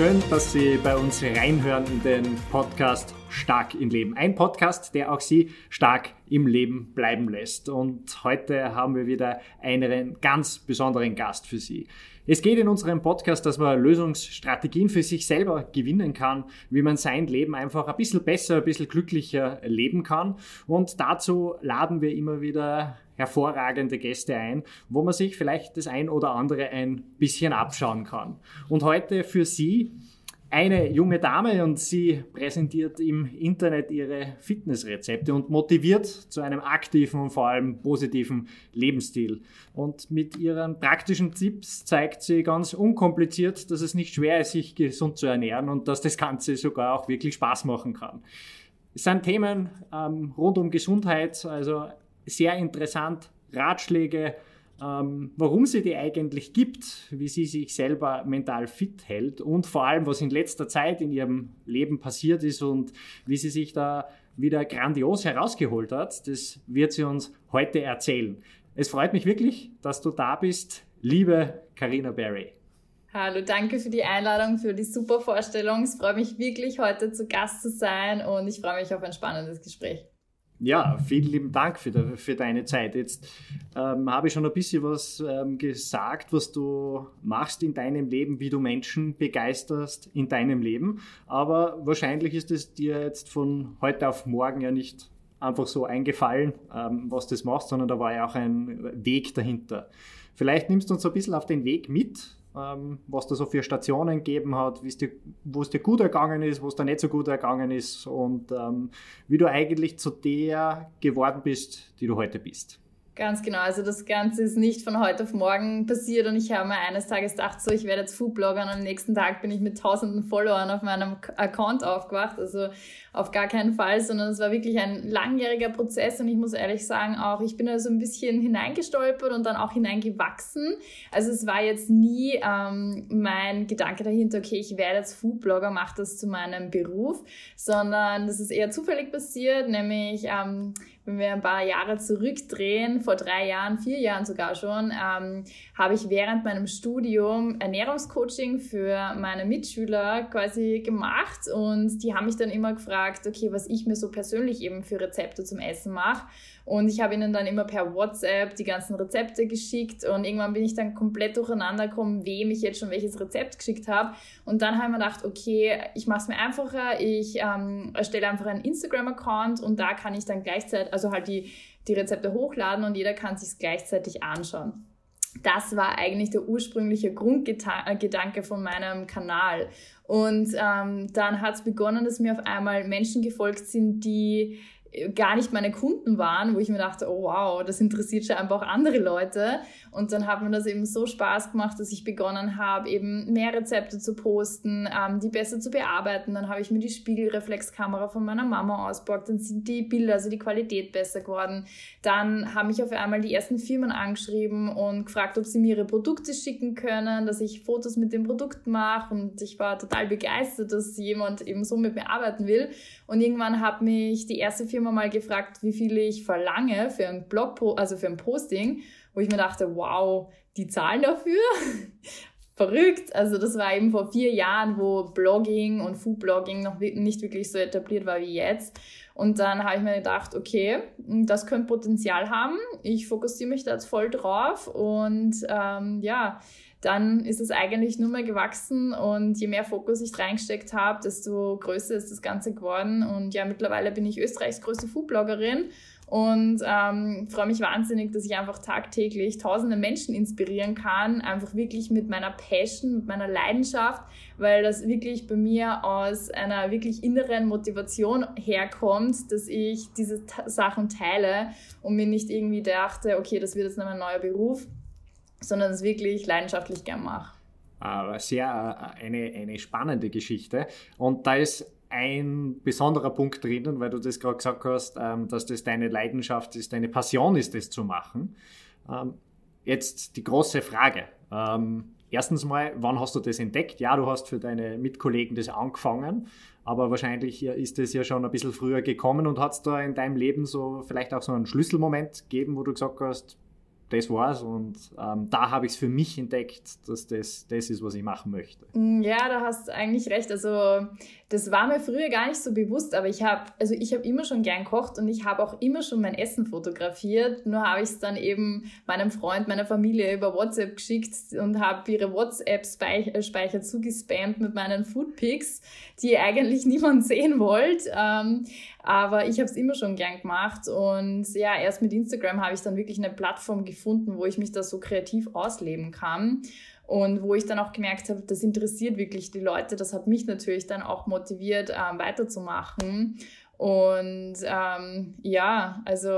Schön, dass Sie bei uns reinhören in den Podcast Stark im Leben. Ein Podcast, der auch Sie stark im Leben bleiben lässt. Und heute haben wir wieder einen ganz besonderen Gast für Sie. Es geht in unserem Podcast, dass man Lösungsstrategien für sich selber gewinnen kann, wie man sein Leben einfach ein bisschen besser, ein bisschen glücklicher leben kann. Und dazu laden wir immer wieder hervorragende Gäste ein, wo man sich vielleicht das ein oder andere ein bisschen abschauen kann. Und heute für Sie eine junge Dame und sie präsentiert im Internet ihre Fitnessrezepte und motiviert zu einem aktiven und vor allem positiven Lebensstil. Und mit ihren praktischen Tipps zeigt sie ganz unkompliziert, dass es nicht schwer ist, sich gesund zu ernähren und dass das Ganze sogar auch wirklich Spaß machen kann. Es sind Themen ähm, rund um Gesundheit, also sehr interessant, Ratschläge, ähm, warum sie die eigentlich gibt, wie sie sich selber mental fit hält und vor allem, was in letzter Zeit in ihrem Leben passiert ist und wie sie sich da wieder grandios herausgeholt hat, das wird sie uns heute erzählen. Es freut mich wirklich, dass du da bist, liebe Karina Berry. Hallo, danke für die Einladung, für die super Vorstellung. Es freut mich wirklich, heute zu Gast zu sein und ich freue mich auf ein spannendes Gespräch. Ja, vielen lieben Dank für, de, für deine Zeit. Jetzt ähm, habe ich schon ein bisschen was ähm, gesagt, was du machst in deinem Leben, wie du Menschen begeisterst in deinem Leben. Aber wahrscheinlich ist es dir jetzt von heute auf morgen ja nicht einfach so eingefallen, ähm, was du machst, sondern da war ja auch ein Weg dahinter. Vielleicht nimmst du uns ein bisschen auf den Weg mit, was da so für Stationen gegeben hat, wo es dir gut ergangen ist, wo es dir nicht so gut ergangen ist und ähm, wie du eigentlich zu der geworden bist, die du heute bist. Ganz genau. Also das Ganze ist nicht von heute auf morgen passiert und ich habe mir eines Tages gedacht, so ich werde jetzt Foodblogger und am nächsten Tag bin ich mit tausenden Followern auf meinem Account aufgewacht. Also auf gar keinen Fall, sondern es war wirklich ein langjähriger Prozess und ich muss ehrlich sagen auch, ich bin da so ein bisschen hineingestolpert und dann auch hineingewachsen. Also es war jetzt nie ähm, mein Gedanke dahinter, okay, ich werde jetzt Foodblogger, mache das zu meinem Beruf, sondern das ist eher zufällig passiert, nämlich ähm, wenn wir ein paar Jahre zurückdrehen, vor drei Jahren, vier Jahren sogar schon, ähm, habe ich während meinem Studium Ernährungscoaching für meine Mitschüler quasi gemacht und die haben mich dann immer gefragt, okay, was ich mir so persönlich eben für Rezepte zum Essen mache. Und ich habe ihnen dann immer per WhatsApp die ganzen Rezepte geschickt und irgendwann bin ich dann komplett durcheinander gekommen, wem ich jetzt schon welches Rezept geschickt habe. Und dann habe ich mir gedacht, okay, ich mache es mir einfacher, ich ähm, erstelle einfach einen Instagram-Account und da kann ich dann gleichzeitig, also halt die, die Rezepte hochladen und jeder kann sich gleichzeitig anschauen. Das war eigentlich der ursprüngliche Grundgedanke von meinem Kanal. Und ähm, dann hat es begonnen, dass mir auf einmal Menschen gefolgt sind, die gar nicht meine Kunden waren, wo ich mir dachte, oh wow, das interessiert scheinbar auch andere Leute. Und dann hat mir das eben so Spaß gemacht, dass ich begonnen habe, eben mehr Rezepte zu posten, ähm, die besser zu bearbeiten. Dann habe ich mir die Spiegelreflexkamera von meiner Mama ausgeborgt, dann sind die Bilder, also die Qualität besser geworden. Dann haben mich auf einmal die ersten Firmen angeschrieben und gefragt, ob sie mir ihre Produkte schicken können, dass ich Fotos mit dem Produkt mache. Und ich war total begeistert, dass jemand eben so mit mir arbeiten will. Und irgendwann hat mich die erste Firma mal gefragt, wie viel ich verlange für ein Blog, also für ein Posting, wo ich mir dachte, wow, die zahlen dafür? Verrückt. Also das war eben vor vier Jahren, wo Blogging und Foodblogging noch nicht wirklich so etabliert war wie jetzt. Und dann habe ich mir gedacht, okay, das könnte Potenzial haben. Ich fokussiere mich da jetzt voll drauf und ähm, ja, dann ist es eigentlich nur mehr gewachsen und je mehr Fokus ich reingesteckt habe, desto größer ist das Ganze geworden. Und ja, mittlerweile bin ich Österreichs größte Foodbloggerin und ähm, freue mich wahnsinnig, dass ich einfach tagtäglich tausende Menschen inspirieren kann, einfach wirklich mit meiner Passion, mit meiner Leidenschaft, weil das wirklich bei mir aus einer wirklich inneren Motivation herkommt, dass ich diese Sachen teile und mir nicht irgendwie dachte, okay, das wird jetzt noch ein neuer Beruf, sondern es wirklich leidenschaftlich gern mache. Ah, sehr äh, eine, eine spannende Geschichte. Und da ist ein besonderer Punkt drinnen, weil du das gerade gesagt hast, ähm, dass das deine Leidenschaft ist, deine Passion ist, das zu machen. Ähm, jetzt die große Frage. Ähm, erstens mal, wann hast du das entdeckt? Ja, du hast für deine Mitkollegen das angefangen, aber wahrscheinlich ist das ja schon ein bisschen früher gekommen und hat es da in deinem Leben so vielleicht auch so einen Schlüsselmoment gegeben, wo du gesagt hast, das war's. Und ähm, da habe ich es für mich entdeckt, dass das das ist, was ich machen möchte. Mm, ja, da hast du eigentlich recht. Also das war mir früher gar nicht so bewusst, aber ich habe, also ich habe immer schon gern kocht und ich habe auch immer schon mein Essen fotografiert. Nur habe ich es dann eben meinem Freund, meiner Familie über WhatsApp geschickt und habe ihre WhatsApp-Speicher zugespammt mit meinen Foodpics, die eigentlich niemand sehen wollte. Ähm, aber ich habe es immer schon gern gemacht und ja, erst mit Instagram habe ich dann wirklich eine Plattform gefunden, wo ich mich da so kreativ ausleben kann und wo ich dann auch gemerkt habe, das interessiert wirklich die Leute. Das hat mich natürlich dann auch motiviert, ähm, weiterzumachen. Und ähm, ja, also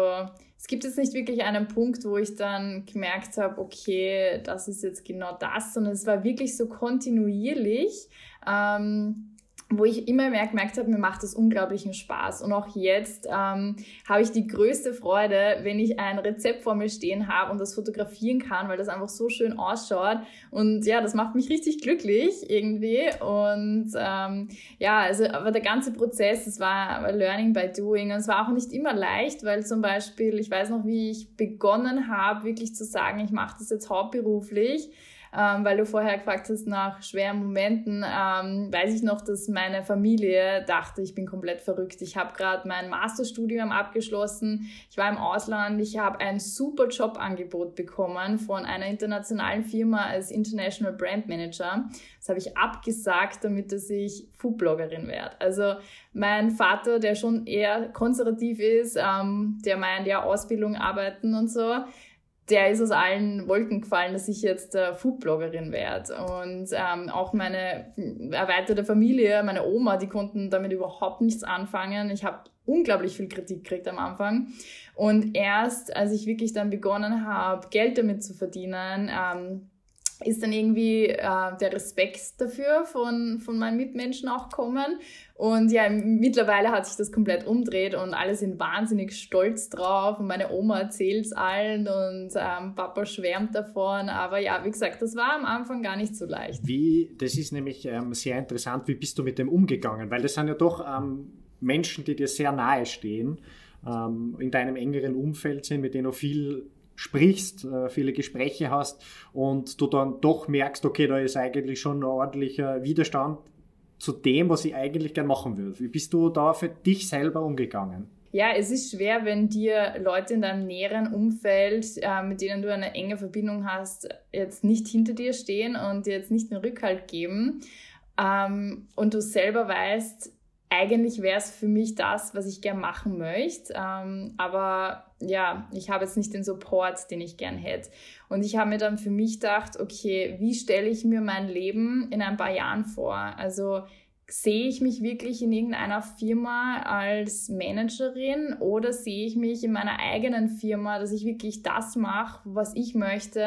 es gibt jetzt nicht wirklich einen Punkt, wo ich dann gemerkt habe, okay, das ist jetzt genau das, sondern es war wirklich so kontinuierlich. Ähm, wo ich immer mehr gemerkt habe, mir macht das unglaublichen Spaß. Und auch jetzt ähm, habe ich die größte Freude, wenn ich ein Rezept vor mir stehen habe und das fotografieren kann, weil das einfach so schön ausschaut. Und ja, das macht mich richtig glücklich irgendwie. Und ähm, ja, also aber der ganze Prozess, das war Learning by Doing. Und es war auch nicht immer leicht, weil zum Beispiel, ich weiß noch, wie ich begonnen habe, wirklich zu sagen, ich mache das jetzt hauptberuflich ähm, weil du vorher gefragt hast nach schweren Momenten, ähm, weiß ich noch, dass meine Familie dachte, ich bin komplett verrückt. Ich habe gerade mein Masterstudium abgeschlossen, ich war im Ausland, ich habe ein super Jobangebot bekommen von einer internationalen Firma als International Brand Manager. Das habe ich abgesagt, damit dass ich Foodbloggerin werde. Also mein Vater, der schon eher konservativ ist, ähm, der meint ja Ausbildung arbeiten und so, der ist aus allen Wolken gefallen, dass ich jetzt äh, Foodbloggerin werde. Und ähm, auch meine erweiterte Familie, meine Oma, die konnten damit überhaupt nichts anfangen. Ich habe unglaublich viel Kritik gekriegt am Anfang. Und erst, als ich wirklich dann begonnen habe, Geld damit zu verdienen, ähm, ist dann irgendwie äh, der Respekt dafür von, von meinen Mitmenschen auch kommen. Und ja, mittlerweile hat sich das komplett umdreht und alle sind wahnsinnig stolz drauf. Und meine Oma erzählt es allen und ähm, Papa schwärmt davon. Aber ja, wie gesagt, das war am Anfang gar nicht so leicht. Wie, das ist nämlich ähm, sehr interessant. Wie bist du mit dem umgegangen? Weil das sind ja doch ähm, Menschen, die dir sehr nahe stehen, ähm, in deinem engeren Umfeld sind, mit denen du viel sprichst, äh, viele Gespräche hast und du dann doch merkst, okay, da ist eigentlich schon ein ordentlicher Widerstand zu dem, was ich eigentlich gern machen würde. Wie bist du da für dich selber umgegangen? Ja, es ist schwer, wenn dir Leute in deinem näheren Umfeld, äh, mit denen du eine enge Verbindung hast, jetzt nicht hinter dir stehen und dir jetzt nicht den Rückhalt geben. Ähm, und du selber weißt, eigentlich wäre es für mich das, was ich gern machen möchte. Ähm, aber ja, ich habe jetzt nicht den Support, den ich gern hätte. Und ich habe mir dann für mich gedacht, okay, wie stelle ich mir mein Leben in ein paar Jahren vor? Also sehe ich mich wirklich in irgendeiner Firma als Managerin oder sehe ich mich in meiner eigenen Firma, dass ich wirklich das mache, was ich möchte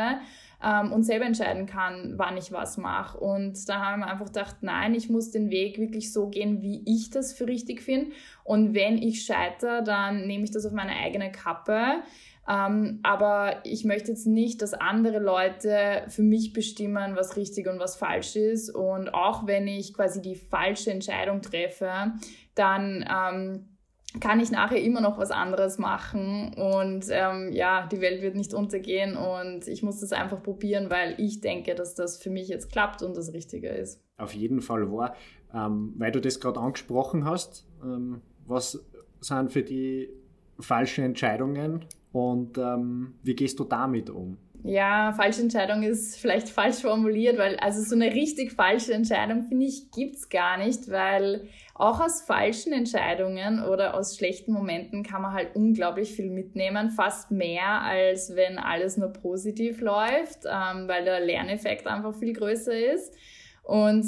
ähm, und selber entscheiden kann, wann ich was mache. Und da haben wir einfach gedacht, nein, ich muss den Weg wirklich so gehen, wie ich das für richtig finde. Und wenn ich scheitere, dann nehme ich das auf meine eigene Kappe. Ähm, aber ich möchte jetzt nicht, dass andere Leute für mich bestimmen, was richtig und was falsch ist. Und auch wenn ich quasi die falsche Entscheidung treffe, dann ähm, kann ich nachher immer noch was anderes machen und ähm, ja, die Welt wird nicht untergehen und ich muss das einfach probieren, weil ich denke, dass das für mich jetzt klappt und das Richtige ist. Auf jeden Fall wahr, ähm, weil du das gerade angesprochen hast, ähm, was sind für die falschen Entscheidungen und ähm, wie gehst du damit um? Ja, falsche Entscheidung ist vielleicht falsch formuliert, weil also so eine richtig falsche Entscheidung, finde ich, gibt es gar nicht, weil auch aus falschen Entscheidungen oder aus schlechten Momenten kann man halt unglaublich viel mitnehmen, fast mehr als wenn alles nur positiv läuft, ähm, weil der Lerneffekt einfach viel größer ist. Und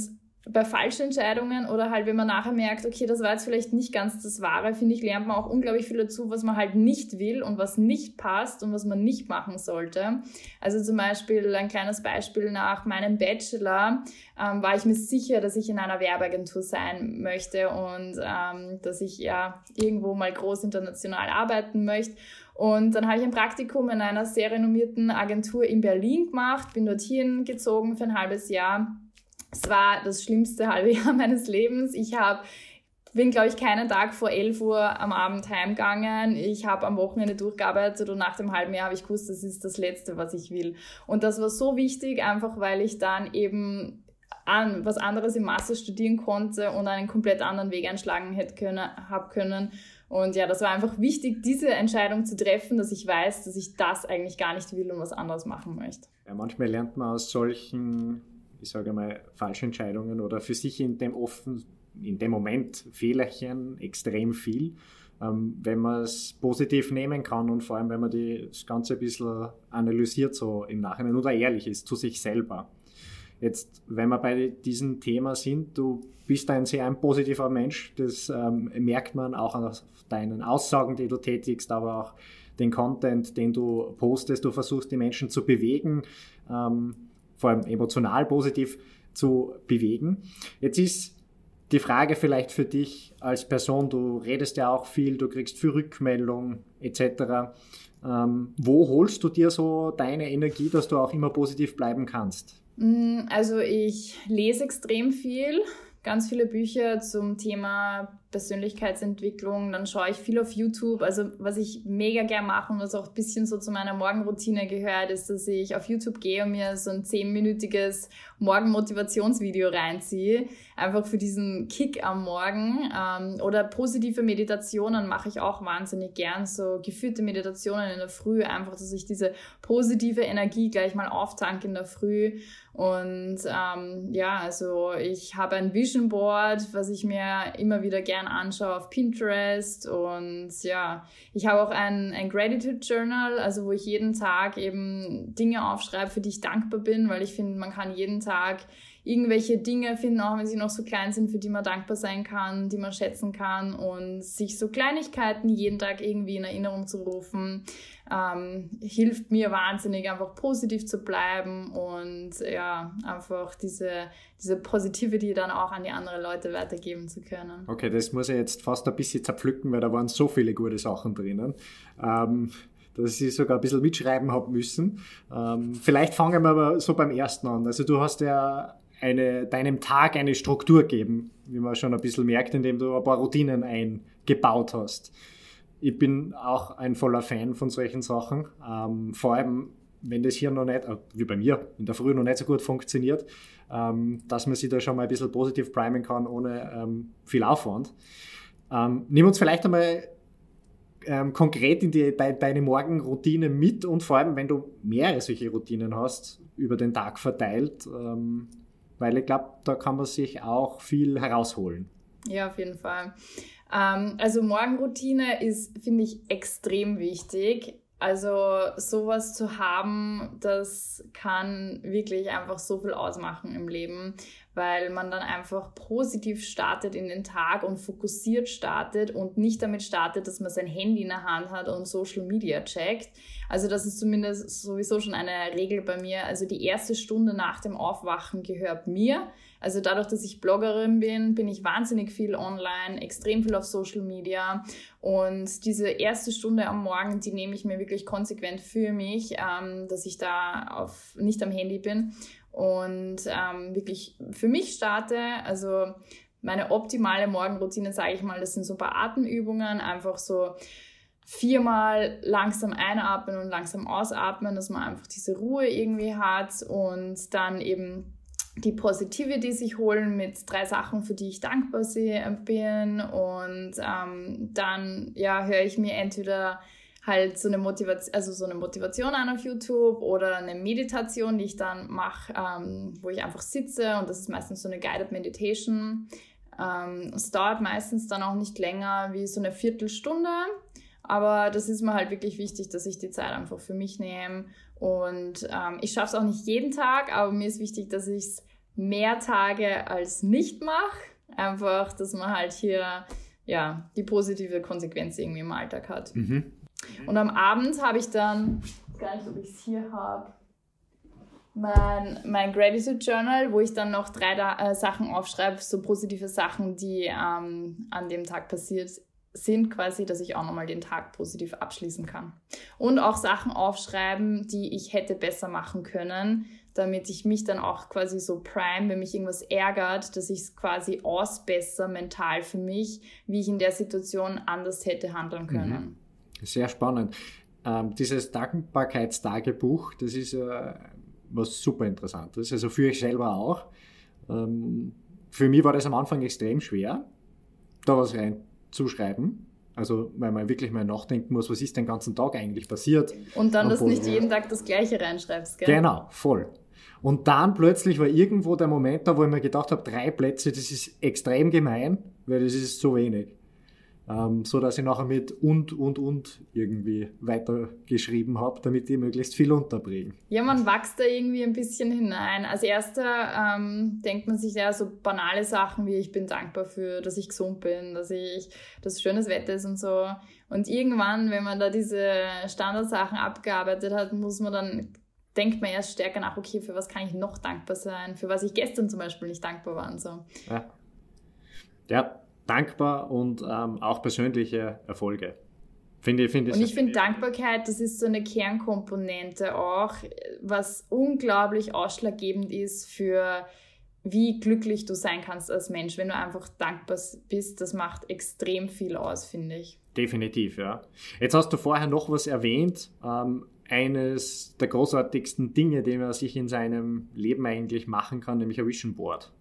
bei falschen Entscheidungen oder halt, wenn man nachher merkt, okay, das war jetzt vielleicht nicht ganz das Wahre, finde ich, lernt man auch unglaublich viel dazu, was man halt nicht will und was nicht passt und was man nicht machen sollte. Also zum Beispiel ein kleines Beispiel nach meinem Bachelor ähm, war ich mir sicher, dass ich in einer Werbeagentur sein möchte und ähm, dass ich ja irgendwo mal groß international arbeiten möchte. Und dann habe ich ein Praktikum in einer sehr renommierten Agentur in Berlin gemacht, bin dorthin gezogen für ein halbes Jahr es war das schlimmste halbe Jahr meines Lebens. Ich habe bin, glaube ich, keinen Tag vor 11 Uhr am Abend heimgegangen. Ich habe am Wochenende durchgearbeitet und nach dem halben Jahr habe ich gewusst, das ist das Letzte, was ich will. Und das war so wichtig, einfach weil ich dann eben an, was anderes im Master studieren konnte und einen komplett anderen Weg einschlagen hätte können, habe können. Und ja, das war einfach wichtig, diese Entscheidung zu treffen, dass ich weiß, dass ich das eigentlich gar nicht will und was anderes machen möchte. Ja, manchmal lernt man aus solchen, ich sage mal, falschen Entscheidungen oder für sich in dem offen, in dem Moment Fehlerchen extrem viel. Ähm, wenn man es positiv nehmen kann und vor allem, wenn man die, das Ganze ein bisschen analysiert, so im Nachhinein oder ehrlich ist zu sich selber. Jetzt, wenn wir bei diesem Thema sind, du bist ein sehr ein positiver Mensch, das ähm, merkt man auch an deinen Aussagen, die du tätigst, aber auch den Content, den du postest. Du versuchst die Menschen zu bewegen, ähm, vor allem emotional positiv zu bewegen. Jetzt ist die Frage vielleicht für dich als Person, du redest ja auch viel, du kriegst viel Rückmeldung etc. Ähm, wo holst du dir so deine Energie, dass du auch immer positiv bleiben kannst? Mm, also ich lese extrem viel, ganz viele Bücher zum Thema Persönlichkeitsentwicklung, dann schaue ich viel auf YouTube. Also was ich mega gern mache und was auch ein bisschen so zu meiner Morgenroutine gehört, ist, dass ich auf YouTube gehe und mir so ein zehnminütiges Morgenmotivationsvideo reinziehe. Einfach für diesen Kick am Morgen. Ähm, oder positive Meditationen mache ich auch wahnsinnig gern. So geführte Meditationen in der Früh. Einfach, dass ich diese positive Energie gleich mal auftanke in der Früh. Und ähm, ja, also ich habe ein Vision Board, was ich mir immer wieder gerne gern anschaue auf Pinterest und ja, ich habe auch ein, ein Gratitude Journal, also wo ich jeden Tag eben Dinge aufschreibe, für die ich dankbar bin, weil ich finde, man kann jeden Tag irgendwelche Dinge finden, auch wenn sie noch so klein sind, für die man dankbar sein kann, die man schätzen kann und sich so Kleinigkeiten jeden Tag irgendwie in Erinnerung zu rufen, ähm, hilft mir wahnsinnig, einfach positiv zu bleiben und ja, einfach diese, diese Positivity dann auch an die anderen Leute weitergeben zu können. Okay, das muss ich jetzt fast ein bisschen zerpflücken, weil da waren so viele gute Sachen drinnen. Ähm, dass ich sogar ein bisschen mitschreiben habe müssen. Ähm, vielleicht fangen wir aber so beim ersten an. Also du hast ja eine, deinem Tag eine Struktur geben, wie man schon ein bisschen merkt, indem du ein paar Routinen eingebaut hast. Ich bin auch ein voller Fan von solchen Sachen. Ähm, vor allem, wenn das hier noch nicht, äh, wie bei mir, in der Früh noch nicht so gut funktioniert, ähm, dass man sich da schon mal ein bisschen positiv primen kann, ohne ähm, viel Aufwand. Ähm, nimm uns vielleicht einmal ähm, konkret in die, de, deine Morgenroutine mit und vor allem, wenn du mehrere solche Routinen hast, über den Tag verteilt, ähm, weil ich glaube, da kann man sich auch viel herausholen. Ja, auf jeden Fall. Ähm, also Morgenroutine ist, finde ich, extrem wichtig. Also sowas zu haben, das kann wirklich einfach so viel ausmachen im Leben, weil man dann einfach positiv startet in den Tag und fokussiert startet und nicht damit startet, dass man sein Handy in der Hand hat und Social Media checkt. Also das ist zumindest sowieso schon eine Regel bei mir. Also die erste Stunde nach dem Aufwachen gehört mir. Also dadurch, dass ich Bloggerin bin, bin ich wahnsinnig viel online, extrem viel auf Social Media. Und diese erste Stunde am Morgen, die nehme ich mir wirklich konsequent für mich, ähm, dass ich da auf, nicht am Handy bin und ähm, wirklich für mich starte. Also meine optimale Morgenroutine, sage ich mal, das sind so ein paar Atemübungen, einfach so viermal langsam einatmen und langsam ausatmen, dass man einfach diese Ruhe irgendwie hat und dann eben die Positivity sich holen mit drei Sachen, für die ich dankbar bin. Und ähm, dann ja, höre ich mir entweder halt so eine Motivation, also so eine Motivation an auf YouTube oder eine Meditation, die ich dann mache, ähm, wo ich einfach sitze und das ist meistens so eine Guided Meditation. Ähm, es dauert meistens dann auch nicht länger wie so eine Viertelstunde, aber das ist mir halt wirklich wichtig, dass ich die Zeit einfach für mich nehme und ähm, ich schaffe es auch nicht jeden Tag, aber mir ist wichtig, dass ich es mehr Tage als nicht mache. Einfach, dass man halt hier ja, die positive Konsequenz irgendwie im Alltag hat. Mhm. Und am Abend habe ich dann, ich weiß gar nicht, ob ich es hier habe, mein, mein Gratitude Journal, wo ich dann noch drei da, äh, Sachen aufschreibe, so positive Sachen, die ähm, an dem Tag passiert sind, quasi, dass ich auch nochmal den Tag positiv abschließen kann. Und auch Sachen aufschreiben, die ich hätte besser machen können, damit ich mich dann auch quasi so prime, wenn mich irgendwas ärgert, dass ich es quasi ausbessere mental für mich, wie ich in der Situation anders hätte handeln können. Mhm. Sehr spannend. Ähm, dieses Dankbarkeitstagebuch, das ist äh, was super interessantes. Also für ich selber auch. Ähm, für mich war das am Anfang extrem schwer, da was reinzuschreiben. Also, weil man wirklich mal nachdenken muss, was ist den ganzen Tag eigentlich passiert. Und dann, dass du nicht jeden Tag das Gleiche reinschreibst, gell? Genau, voll. Und dann plötzlich war irgendwo der Moment da, wo ich mir gedacht habe, drei Plätze, das ist extrem gemein, weil das ist so wenig. Ähm, so dass ich nachher mit und, und, und irgendwie weitergeschrieben habe, damit ich möglichst viel unterbringe. Ja, man wächst da irgendwie ein bisschen hinein. Als erster ähm, denkt man sich ja so banale Sachen wie ich bin dankbar für, dass ich gesund bin, dass ich, dass schönes Wetter ist und so. Und irgendwann, wenn man da diese Standardsachen abgearbeitet hat, muss man dann denkt man erst stärker nach, okay, für was kann ich noch dankbar sein, für was ich gestern zum Beispiel nicht dankbar war und so. Ja, ja dankbar und ähm, auch persönliche Erfolge. Finde, finde und ich finde Dankbarkeit, das ist so eine Kernkomponente auch, was unglaublich ausschlaggebend ist für wie glücklich du sein kannst als Mensch, wenn du einfach dankbar bist. Das macht extrem viel aus, finde ich. Definitiv, ja. Jetzt hast du vorher noch was erwähnt. Ähm, eines der großartigsten Dinge, die man sich in seinem Leben eigentlich machen kann, nämlich ein Vision Board.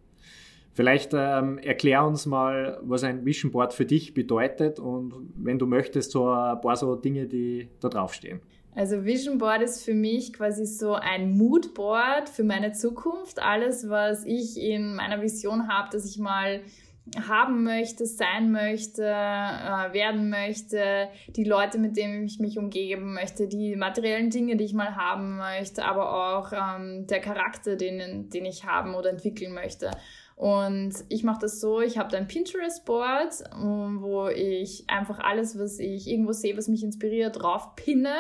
Vielleicht ähm, erklär uns mal, was ein Vision Board für dich bedeutet und wenn du möchtest, so ein paar so Dinge, die da draufstehen. Also Vision Board ist für mich quasi so ein Moodboard für meine Zukunft. Alles, was ich in meiner Vision habe, dass ich mal haben möchte, sein möchte, äh, werden möchte, die Leute, mit denen ich mich umgeben möchte, die materiellen Dinge, die ich mal haben möchte, aber auch ähm, der Charakter, den, den ich haben oder entwickeln möchte. Und ich mache das so, ich habe ein Pinterest-Board, ähm, wo ich einfach alles, was ich irgendwo sehe, was mich inspiriert, drauf pinne,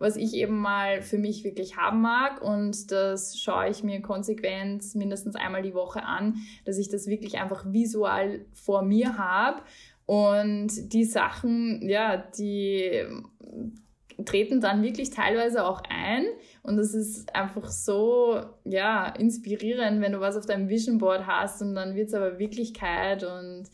was ich eben mal für mich wirklich haben mag. Und das schaue ich mir konsequent mindestens einmal die Woche an, dass ich das wirklich einfach visual vor mir habe. Und die Sachen, ja, die treten dann wirklich teilweise auch ein. Und es ist einfach so, ja, inspirierend, wenn du was auf deinem Vision Board hast und dann wird es aber Wirklichkeit und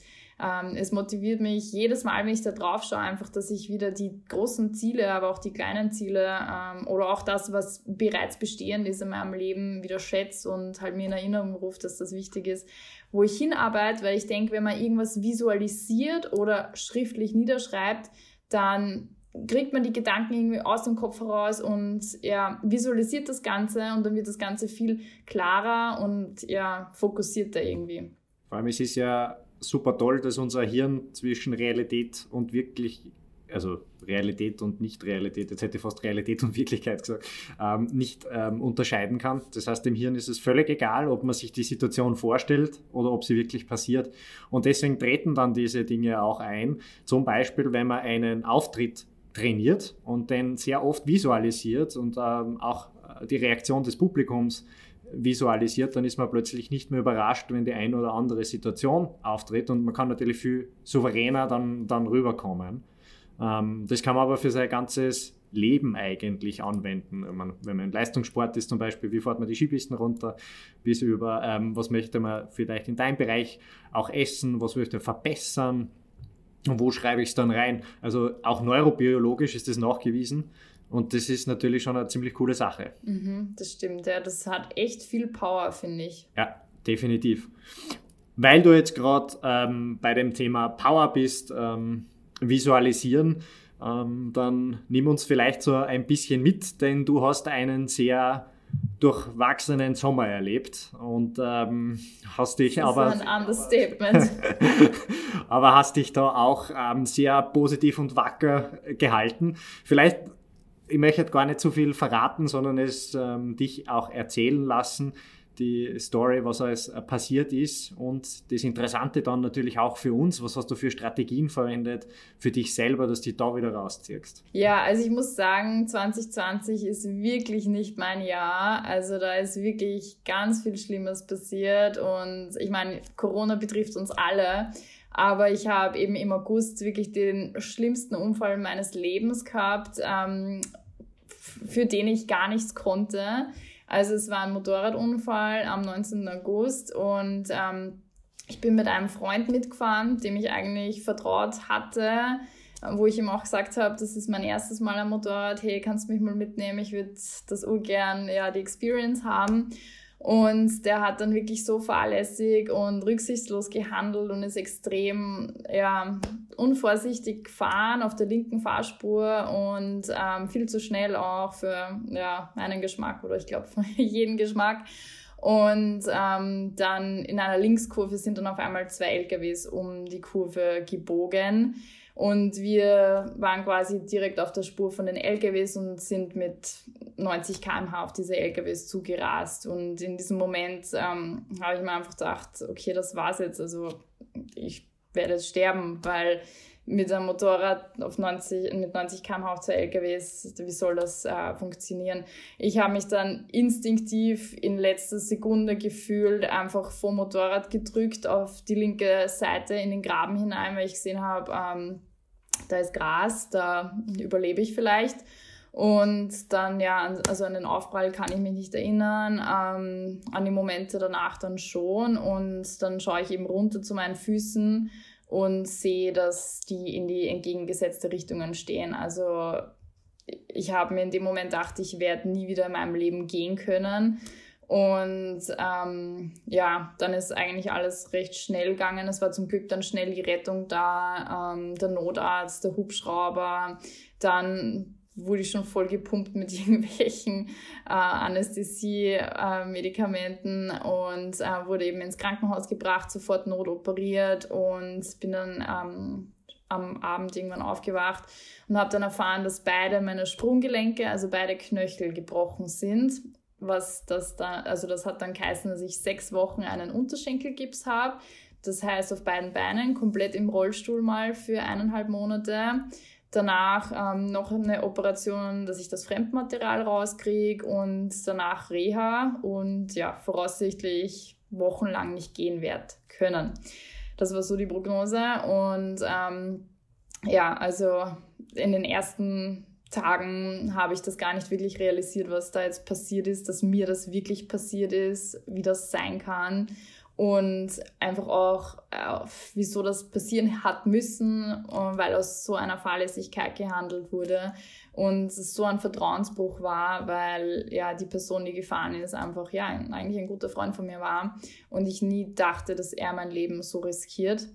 ähm, es motiviert mich jedes Mal, wenn ich da drauf schaue, einfach, dass ich wieder die großen Ziele, aber auch die kleinen Ziele ähm, oder auch das, was bereits bestehend ist in meinem Leben, wieder schätze und halt mir in Erinnerung ruft, dass das wichtig ist, wo ich hinarbeite, weil ich denke, wenn man irgendwas visualisiert oder schriftlich niederschreibt, dann kriegt man die Gedanken irgendwie aus dem Kopf heraus und ja, visualisiert das Ganze und dann wird das Ganze viel klarer und ja, fokussierter irgendwie. Vor allem es ist ja super toll, dass unser Hirn zwischen Realität und wirklich, also Realität und Nicht-Realität, jetzt hätte ich fast Realität und Wirklichkeit gesagt, ähm, nicht ähm, unterscheiden kann. Das heißt, dem Hirn ist es völlig egal, ob man sich die Situation vorstellt oder ob sie wirklich passiert. Und deswegen treten dann diese Dinge auch ein. Zum Beispiel, wenn man einen Auftritt trainiert und den sehr oft visualisiert und ähm, auch äh, die Reaktion des Publikums visualisiert, dann ist man plötzlich nicht mehr überrascht, wenn die eine oder andere Situation auftritt und man kann natürlich viel souveräner dann, dann rüberkommen. Ähm, das kann man aber für sein ganzes Leben eigentlich anwenden. Wenn man, wenn man im Leistungssport ist zum Beispiel, wie fährt man die Skipisten runter, bis über, ähm, was möchte man vielleicht in deinem Bereich auch essen, was möchte man verbessern, und wo schreibe ich es dann rein? Also auch neurobiologisch ist das nachgewiesen. Und das ist natürlich schon eine ziemlich coole Sache. Mhm, das stimmt, ja. Das hat echt viel Power, finde ich. Ja, definitiv. Weil du jetzt gerade ähm, bei dem Thema Power bist, ähm, visualisieren, ähm, dann nimm uns vielleicht so ein bisschen mit, denn du hast einen sehr durchwachsenen Sommer erlebt und ähm, hast dich das aber ist ein Understatement. aber hast dich da auch ähm, sehr positiv und wacker gehalten. Vielleicht ich möchte gar nicht zu viel verraten, sondern es ähm, dich auch erzählen lassen, die Story, was alles äh, passiert ist. Und das Interessante dann natürlich auch für uns, was hast du für Strategien verwendet für dich selber, dass du da wieder rausziehst? Ja, also ich muss sagen, 2020 ist wirklich nicht mein Jahr. Also da ist wirklich ganz viel Schlimmes passiert. Und ich meine, Corona betrifft uns alle. Aber ich habe eben im August wirklich den schlimmsten Unfall meines Lebens gehabt, ähm, für den ich gar nichts konnte Also es war ein Motorradunfall am 19. August und ähm, ich bin mit einem Freund mitgefahren, dem ich eigentlich vertraut hatte, wo ich ihm auch gesagt habe, das ist mein erstes Mal am Motorrad, hey, kannst du mich mal mitnehmen, ich würde das urgern, ja, die Experience haben. Und der hat dann wirklich so fahrlässig und rücksichtslos gehandelt und ist extrem ja, unvorsichtig gefahren auf der linken Fahrspur und ähm, viel zu schnell auch für ja, meinen Geschmack oder ich glaube für jeden Geschmack. Und ähm, dann in einer Linkskurve sind dann auf einmal zwei LKWs um die Kurve gebogen. Und wir waren quasi direkt auf der Spur von den LKWs und sind mit 90 km/h auf diese LKWs zugerast. Und in diesem Moment ähm, habe ich mir einfach gedacht, okay, das war's jetzt. Also ich werde jetzt sterben, weil mit einem Motorrad auf 90, mit 90 km/h auf zwei LKWs, wie soll das äh, funktionieren? Ich habe mich dann instinktiv in letzter Sekunde gefühlt einfach vom Motorrad gedrückt auf die linke Seite in den Graben hinein, weil ich gesehen habe, ähm, da ist Gras, da überlebe ich vielleicht. Und dann, ja, also an den Aufprall kann ich mich nicht erinnern, ähm, an die Momente danach dann schon. Und dann schaue ich eben runter zu meinen Füßen und sehe, dass die in die entgegengesetzte Richtungen stehen. Also ich habe mir in dem Moment gedacht, ich werde nie wieder in meinem Leben gehen können. Und ähm, ja, dann ist eigentlich alles recht schnell gegangen. Es war zum Glück dann schnell die Rettung da, ähm, der Notarzt, der Hubschrauber. Dann wurde ich schon voll gepumpt mit irgendwelchen äh, Anästhesie-Medikamenten äh, und äh, wurde eben ins Krankenhaus gebracht, sofort notoperiert und bin dann ähm, am Abend irgendwann aufgewacht und habe dann erfahren, dass beide meine Sprunggelenke, also beide Knöchel gebrochen sind was das da, also das hat dann geheißen, dass ich sechs Wochen einen Unterschenkelgips habe. Das heißt auf beiden Beinen, komplett im Rollstuhl mal für eineinhalb Monate. Danach ähm, noch eine Operation, dass ich das Fremdmaterial rauskriege und danach Reha und ja, voraussichtlich wochenlang nicht gehen werde können. Das war so die Prognose und ähm, ja, also in den ersten Tagen habe ich das gar nicht wirklich realisiert, was da jetzt passiert ist, dass mir das wirklich passiert ist, wie das sein kann und einfach auch, äh, wieso das passieren hat müssen, weil aus so einer Fahrlässigkeit gehandelt wurde und es so ein Vertrauensbruch war, weil ja die Person, die gefahren ist, einfach ja eigentlich ein guter Freund von mir war und ich nie dachte, dass er mein Leben so riskiert.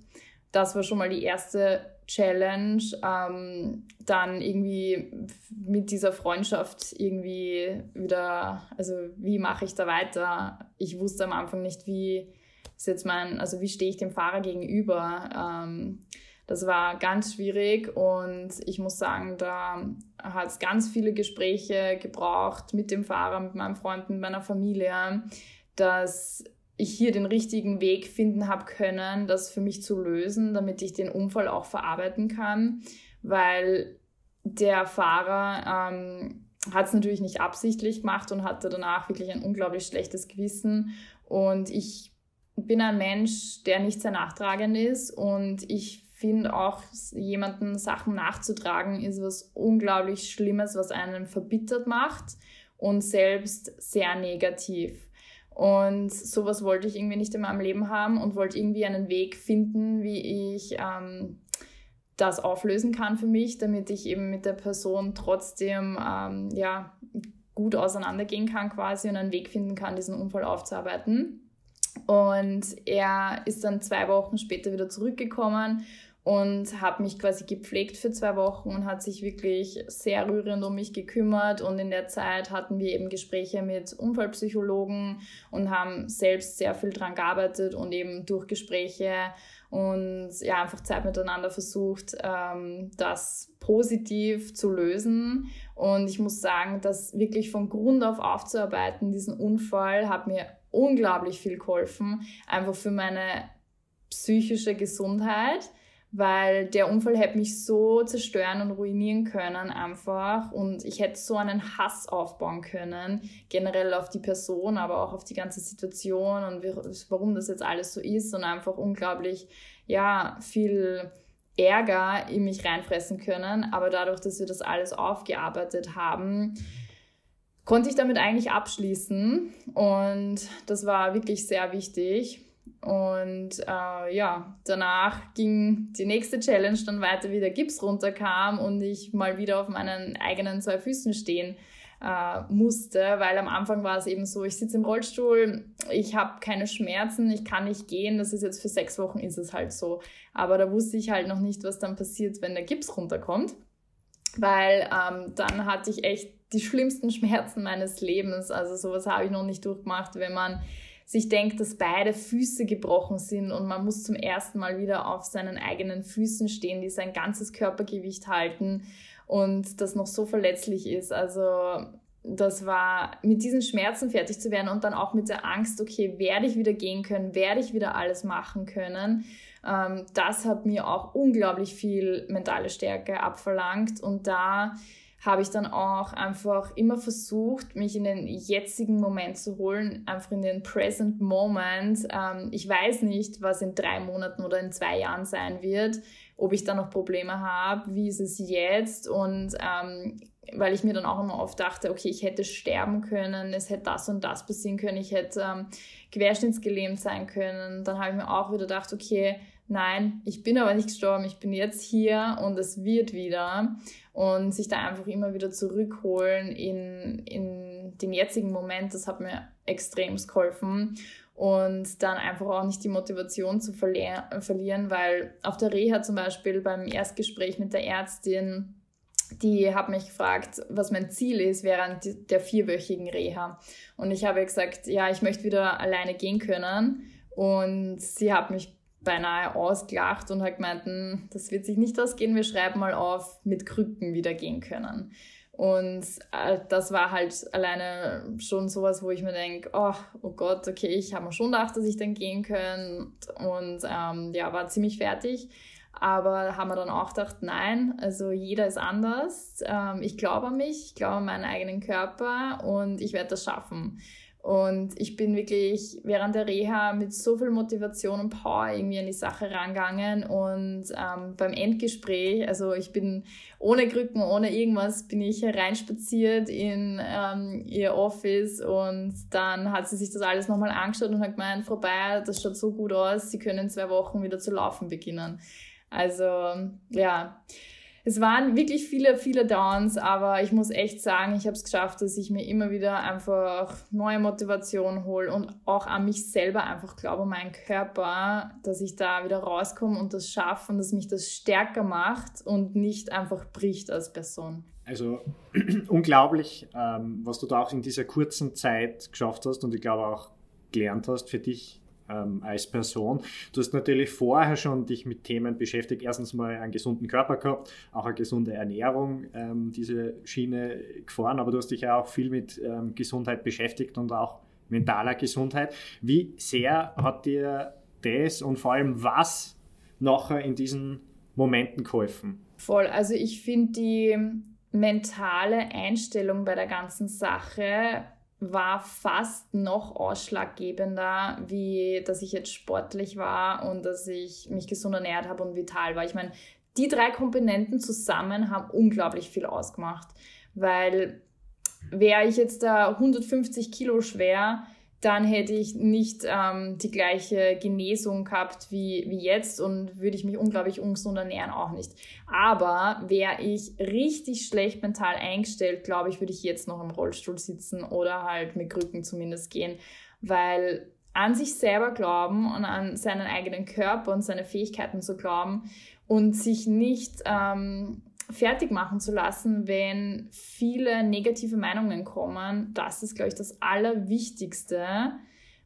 Das war schon mal die erste Challenge, ähm, dann irgendwie mit dieser Freundschaft irgendwie wieder, also wie mache ich da weiter? Ich wusste am Anfang nicht, wie ist jetzt mein, also wie stehe ich dem Fahrer gegenüber? Ähm, das war ganz schwierig und ich muss sagen, da hat es ganz viele Gespräche gebraucht mit dem Fahrer, mit meinem Freund, mit meiner Familie, dass ich hier den richtigen Weg finden habe können, das für mich zu lösen, damit ich den Unfall auch verarbeiten kann, weil der Fahrer ähm, hat es natürlich nicht absichtlich gemacht und hatte danach wirklich ein unglaublich schlechtes Gewissen und ich bin ein Mensch, der nicht sehr nachtragend ist und ich finde auch, jemanden Sachen nachzutragen ist was unglaublich Schlimmes, was einen verbittert macht und selbst sehr negativ. Und sowas wollte ich irgendwie nicht in meinem Leben haben und wollte irgendwie einen Weg finden, wie ich ähm, das auflösen kann für mich, damit ich eben mit der Person trotzdem ähm, ja, gut auseinandergehen kann quasi und einen Weg finden kann, diesen Unfall aufzuarbeiten. Und er ist dann zwei Wochen später wieder zurückgekommen und habe mich quasi gepflegt für zwei Wochen und hat sich wirklich sehr rührend um mich gekümmert. Und in der Zeit hatten wir eben Gespräche mit Unfallpsychologen und haben selbst sehr viel dran gearbeitet und eben durch Gespräche und ja, einfach Zeit miteinander versucht, ähm, das positiv zu lösen. Und ich muss sagen, das wirklich von Grund auf aufzuarbeiten, diesen Unfall, hat mir unglaublich viel geholfen, einfach für meine psychische Gesundheit weil der Unfall hätte mich so zerstören und ruinieren können einfach. Und ich hätte so einen Hass aufbauen können, generell auf die Person, aber auch auf die ganze Situation und warum das jetzt alles so ist und einfach unglaublich, ja, viel Ärger in mich reinfressen können, aber dadurch, dass wir das alles aufgearbeitet haben, konnte ich damit eigentlich abschließen und das war wirklich sehr wichtig. Und äh, ja, danach ging die nächste Challenge dann weiter, wie der Gips runterkam und ich mal wieder auf meinen eigenen zwei Füßen stehen äh, musste, weil am Anfang war es eben so, ich sitze im Rollstuhl, ich habe keine Schmerzen, ich kann nicht gehen, das ist jetzt für sechs Wochen ist es halt so. Aber da wusste ich halt noch nicht, was dann passiert, wenn der Gips runterkommt, weil ähm, dann hatte ich echt die schlimmsten Schmerzen meines Lebens. Also sowas habe ich noch nicht durchgemacht, wenn man sich denkt, dass beide Füße gebrochen sind und man muss zum ersten Mal wieder auf seinen eigenen Füßen stehen, die sein ganzes Körpergewicht halten und das noch so verletzlich ist. Also das war mit diesen Schmerzen fertig zu werden und dann auch mit der Angst, okay, werde ich wieder gehen können, werde ich wieder alles machen können. Ähm, das hat mir auch unglaublich viel mentale Stärke abverlangt und da habe ich dann auch einfach immer versucht, mich in den jetzigen Moment zu holen, einfach in den present moment. Ähm, ich weiß nicht, was in drei Monaten oder in zwei Jahren sein wird, ob ich da noch Probleme habe, wie ist es jetzt und ähm, weil ich mir dann auch immer oft dachte, okay, ich hätte sterben können, es hätte das und das passieren können, ich hätte ähm, querschnittsgelähmt sein können. Dann habe ich mir auch wieder gedacht, okay, nein, ich bin aber nicht gestorben, ich bin jetzt hier und es wird wieder und sich da einfach immer wieder zurückholen in, in den jetzigen Moment, das hat mir extrem geholfen und dann einfach auch nicht die Motivation zu verlier verlieren, weil auf der Reha zum Beispiel beim Erstgespräch mit der Ärztin, die hat mich gefragt, was mein Ziel ist während der vierwöchigen Reha. Und ich habe gesagt, ja, ich möchte wieder alleine gehen können. Und sie hat mich beinahe ausgelacht und hat gemeint, hm, das wird sich nicht ausgehen, wir schreiben mal auf, mit Krücken wieder gehen können. Und äh, das war halt alleine schon sowas, wo ich mir denke, oh, oh Gott, okay, ich habe mir schon gedacht, dass ich dann gehen kann. Und ähm, ja, war ziemlich fertig. Aber haben wir dann auch gedacht, nein, also jeder ist anders. Ähm, ich glaube an mich, ich glaube an meinen eigenen Körper und ich werde das schaffen. Und ich bin wirklich während der Reha mit so viel Motivation und Power irgendwie an die Sache rangegangen. Und ähm, beim Endgespräch, also ich bin ohne Krücken, ohne irgendwas, bin ich reinspaziert in ähm, ihr Office und dann hat sie sich das alles nochmal angeschaut und hat gemeint, Frau Bayer, das schaut so gut aus, Sie können in zwei Wochen wieder zu laufen beginnen. Also ja, es waren wirklich viele, viele Downs, aber ich muss echt sagen, ich habe es geschafft, dass ich mir immer wieder einfach neue Motivation hole und auch an mich selber einfach glaube, meinen Körper, dass ich da wieder rauskomme und das schaffe und dass mich das stärker macht und nicht einfach bricht als Person. Also unglaublich, ähm, was du da auch in dieser kurzen Zeit geschafft hast und ich glaube auch gelernt hast für dich ähm, als Person. Du hast natürlich vorher schon dich mit Themen beschäftigt. Erstens mal einen gesunden Körper gehabt, auch eine gesunde Ernährung, ähm, diese Schiene gefahren, aber du hast dich ja auch viel mit ähm, Gesundheit beschäftigt und auch mentaler Gesundheit. Wie sehr hat dir das und vor allem was nachher in diesen Momenten geholfen? Voll, also ich finde die mentale Einstellung bei der ganzen Sache war fast noch ausschlaggebender, wie dass ich jetzt sportlich war und dass ich mich gesund ernährt habe und vital war. Ich meine, die drei Komponenten zusammen haben unglaublich viel ausgemacht, weil wäre ich jetzt da 150 Kilo schwer, dann hätte ich nicht ähm, die gleiche Genesung gehabt wie, wie jetzt und würde ich mich unglaublich ungesund ernähren, auch nicht. Aber wäre ich richtig schlecht mental eingestellt, glaube ich, würde ich jetzt noch im Rollstuhl sitzen oder halt mit Krücken zumindest gehen, weil an sich selber glauben und an seinen eigenen Körper und seine Fähigkeiten zu glauben und sich nicht ähm, fertig machen zu lassen, wenn viele negative Meinungen kommen, das ist, glaube ich, das Allerwichtigste,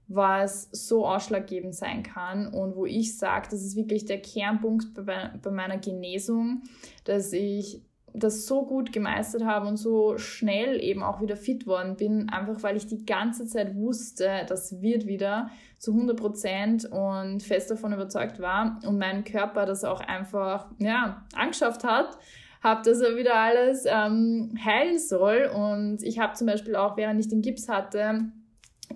was so ausschlaggebend sein kann. Und wo ich sage, das ist wirklich der Kernpunkt bei, meiner Genesung, dass ich das so gut gemeistert habe und so schnell eben auch wieder fit worden bin, einfach weil ich die ganze Zeit wusste, das wird wieder zu 100 Prozent und fest davon überzeugt war und mein Körper das auch einfach, ja, angeschafft hat habe, dass er wieder alles ähm, heilen soll. Und ich habe zum Beispiel auch, während ich den Gips hatte,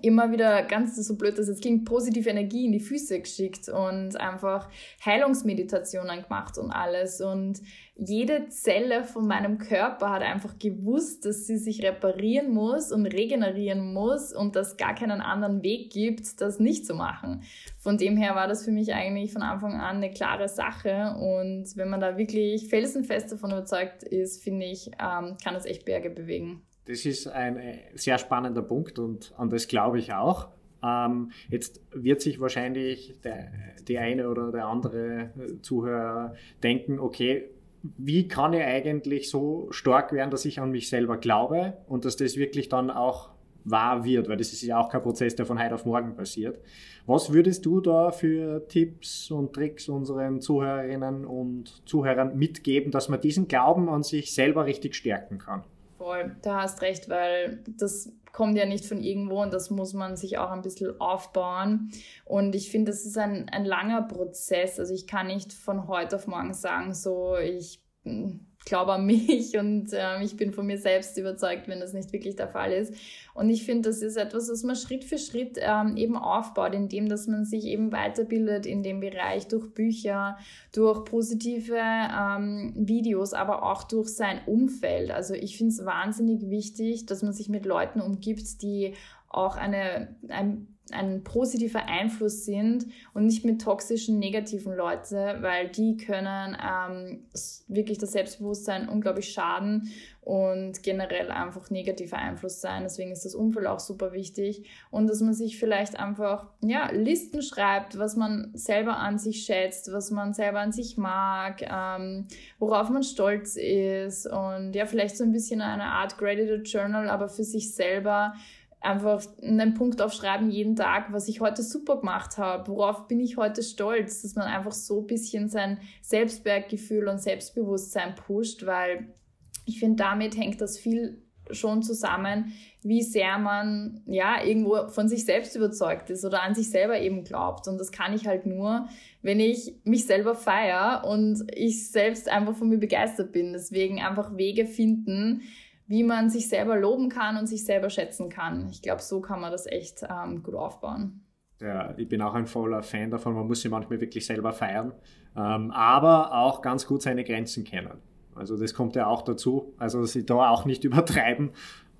immer wieder ganz so blöd, dass es klingt, positive Energie in die Füße geschickt und einfach Heilungsmeditationen gemacht und alles. Und jede Zelle von meinem Körper hat einfach gewusst, dass sie sich reparieren muss und regenerieren muss und dass gar keinen anderen Weg gibt, das nicht zu machen. Von dem her war das für mich eigentlich von Anfang an eine klare Sache. Und wenn man da wirklich felsenfest davon überzeugt ist, finde ich, ähm, kann das echt Berge bewegen. Das ist ein äh, sehr spannender Punkt und an das glaube ich auch. Ähm, jetzt wird sich wahrscheinlich der, die eine oder der andere Zuhörer denken, okay, wie kann ich eigentlich so stark werden, dass ich an mich selber glaube und dass das wirklich dann auch wahr wird, weil das ist ja auch kein Prozess, der von heute auf morgen passiert. Was würdest du da für Tipps und Tricks unseren Zuhörerinnen und Zuhörern mitgeben, dass man diesen Glauben an sich selber richtig stärken kann? Voll, da hast recht, weil das kommt ja nicht von irgendwo und das muss man sich auch ein bisschen aufbauen. Und ich finde, das ist ein, ein langer Prozess. Also ich kann nicht von heute auf morgen sagen, so ich hm, glaube an mich und äh, ich bin von mir selbst überzeugt, wenn das nicht wirklich der Fall ist. Und ich finde, das ist etwas, was man Schritt für Schritt ähm, eben aufbaut, indem dass man sich eben weiterbildet in dem Bereich durch Bücher, durch positive ähm, Videos, aber auch durch sein Umfeld. Also ich finde es wahnsinnig wichtig, dass man sich mit Leuten umgibt, die auch eine, ein ein positiver Einfluss sind und nicht mit toxischen, negativen Leuten, weil die können ähm, wirklich das Selbstbewusstsein unglaublich schaden und generell einfach negativer Einfluss sein. Deswegen ist das Umfeld auch super wichtig und dass man sich vielleicht einfach ja, Listen schreibt, was man selber an sich schätzt, was man selber an sich mag, ähm, worauf man stolz ist und ja, vielleicht so ein bisschen eine Art Gratitude Journal, aber für sich selber einfach einen Punkt aufschreiben jeden Tag, was ich heute super gemacht habe, worauf bin ich heute stolz, dass man einfach so ein bisschen sein Selbstwertgefühl und Selbstbewusstsein pusht, weil ich finde, damit hängt das viel schon zusammen, wie sehr man ja irgendwo von sich selbst überzeugt ist oder an sich selber eben glaubt. Und das kann ich halt nur, wenn ich mich selber feiere und ich selbst einfach von mir begeistert bin. Deswegen einfach Wege finden, wie man sich selber loben kann und sich selber schätzen kann. Ich glaube, so kann man das echt ähm, gut aufbauen. Ja, ich bin auch ein voller Fan davon. Man muss sich manchmal wirklich selber feiern, ähm, aber auch ganz gut seine Grenzen kennen. Also das kommt ja auch dazu. Also sie da auch nicht übertreiben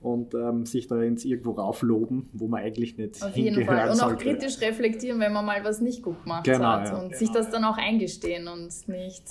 und ähm, sich da ins irgendwo raufloben, wo man eigentlich nicht Auf jeden Fall. Und sollte. auch kritisch reflektieren, wenn man mal was nicht gut gemacht genau, hat. Ja. Und genau, sich das dann auch eingestehen und nicht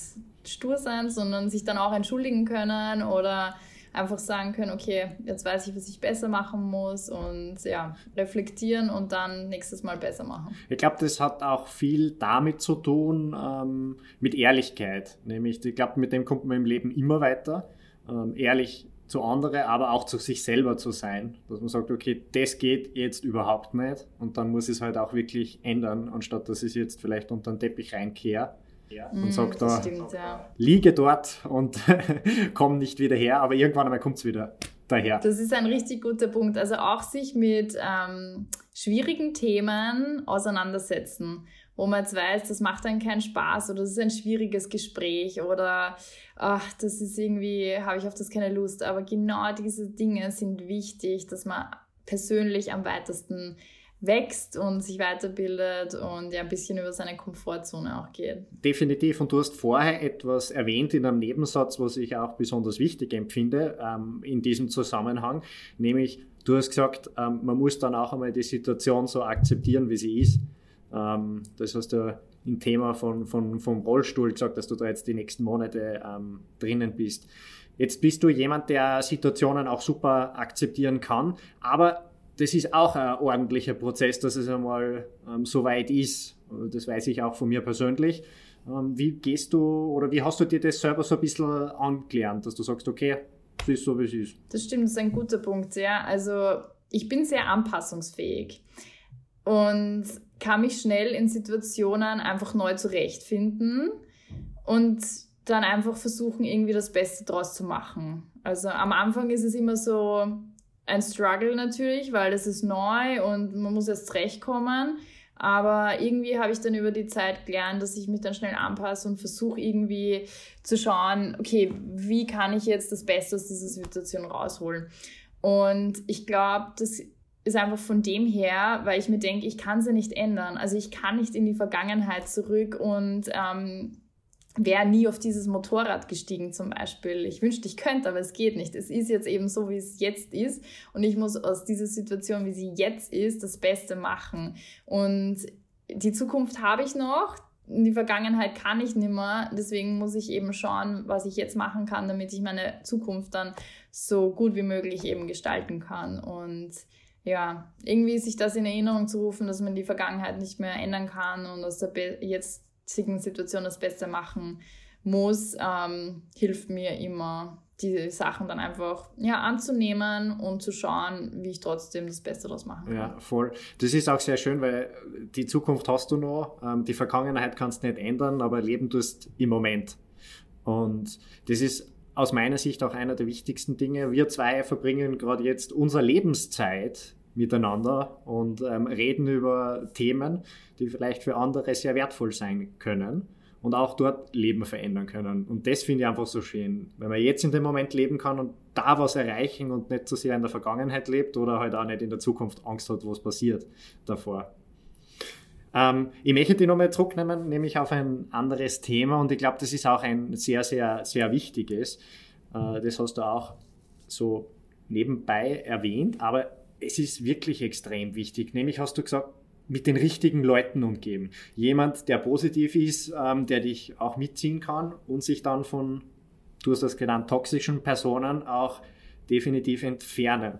stur sein, sondern sich dann auch entschuldigen können oder einfach sagen können, okay, jetzt weiß ich, was ich besser machen muss und ja, reflektieren und dann nächstes Mal besser machen. Ich glaube, das hat auch viel damit zu tun, ähm, mit Ehrlichkeit. Nämlich, ich glaube, mit dem kommt man im Leben immer weiter. Ähm, ehrlich zu anderen, aber auch zu sich selber zu sein. Dass man sagt, okay, das geht jetzt überhaupt nicht und dann muss ich es halt auch wirklich ändern, anstatt dass ich es jetzt vielleicht unter den Teppich reinkehre und mm, sagt da, stimmt, ja. liege dort und komm nicht wieder her, aber irgendwann einmal kommt es wieder daher. Das ist ein richtig guter Punkt. Also auch sich mit ähm, schwierigen Themen auseinandersetzen, wo man jetzt weiß, das macht dann keinen Spaß oder das ist ein schwieriges Gespräch oder ach, das ist irgendwie, habe ich auf das keine Lust. Aber genau diese Dinge sind wichtig, dass man persönlich am weitesten wächst und sich weiterbildet und ja ein bisschen über seine Komfortzone auch geht. Definitiv. Und du hast vorher etwas erwähnt in einem Nebensatz, was ich auch besonders wichtig empfinde ähm, in diesem Zusammenhang, nämlich du hast gesagt, ähm, man muss dann auch einmal die Situation so akzeptieren, wie sie ist. Ähm, das hast du im Thema von, von, vom Rollstuhl gesagt, dass du da jetzt die nächsten Monate ähm, drinnen bist. Jetzt bist du jemand, der Situationen auch super akzeptieren kann, aber das ist auch ein ordentlicher Prozess, dass es einmal ähm, so weit ist. Das weiß ich auch von mir persönlich. Ähm, wie gehst du oder wie hast du dir das selber so ein bisschen angelernt, dass du sagst, okay, es ist so, wie es ist? Das stimmt, das ist ein guter Punkt, ja. Also ich bin sehr anpassungsfähig und kann mich schnell in Situationen einfach neu zurechtfinden und dann einfach versuchen, irgendwie das Beste draus zu machen. Also am Anfang ist es immer so, ein Struggle natürlich, weil das ist neu und man muss erst zurechtkommen. Aber irgendwie habe ich dann über die Zeit gelernt, dass ich mich dann schnell anpasse und versuche irgendwie zu schauen, okay, wie kann ich jetzt das Beste aus dieser Situation rausholen? Und ich glaube, das ist einfach von dem her, weil ich mir denke, ich kann sie nicht ändern. Also ich kann nicht in die Vergangenheit zurück und ähm, wäre nie auf dieses Motorrad gestiegen zum Beispiel. Ich wünschte, ich könnte, aber es geht nicht. Es ist jetzt eben so, wie es jetzt ist und ich muss aus dieser Situation, wie sie jetzt ist, das Beste machen. Und die Zukunft habe ich noch, die Vergangenheit kann ich nicht mehr. Deswegen muss ich eben schauen, was ich jetzt machen kann, damit ich meine Zukunft dann so gut wie möglich eben gestalten kann. Und ja, irgendwie sich das in Erinnerung zu rufen, dass man die Vergangenheit nicht mehr ändern kann und aus der jetzigen Situation das Beste machen muss, ähm, hilft mir immer, die Sachen dann einfach ja, anzunehmen und zu schauen, wie ich trotzdem das Beste daraus machen kann. Ja, voll. Das ist auch sehr schön, weil die Zukunft hast du noch, ähm, die Vergangenheit kannst du nicht ändern, aber leben tust im Moment. Und das ist aus meiner Sicht auch einer der wichtigsten Dinge. Wir zwei verbringen gerade jetzt unsere Lebenszeit miteinander und ähm, reden über Themen, die vielleicht für andere sehr wertvoll sein können und auch dort Leben verändern können. Und das finde ich einfach so schön, wenn man jetzt in dem Moment leben kann und da was erreichen und nicht so sehr in der Vergangenheit lebt oder halt auch nicht in der Zukunft Angst hat, was passiert davor. Ähm, ich möchte die nochmal zurücknehmen, nämlich auf ein anderes Thema und ich glaube, das ist auch ein sehr, sehr, sehr wichtiges. Äh, das hast du auch so nebenbei erwähnt, aber es ist wirklich extrem wichtig. Nämlich hast du gesagt, mit den richtigen Leuten umgeben. Jemand, der positiv ist, ähm, der dich auch mitziehen kann und sich dann von, du hast das genannt, toxischen Personen auch definitiv entfernen.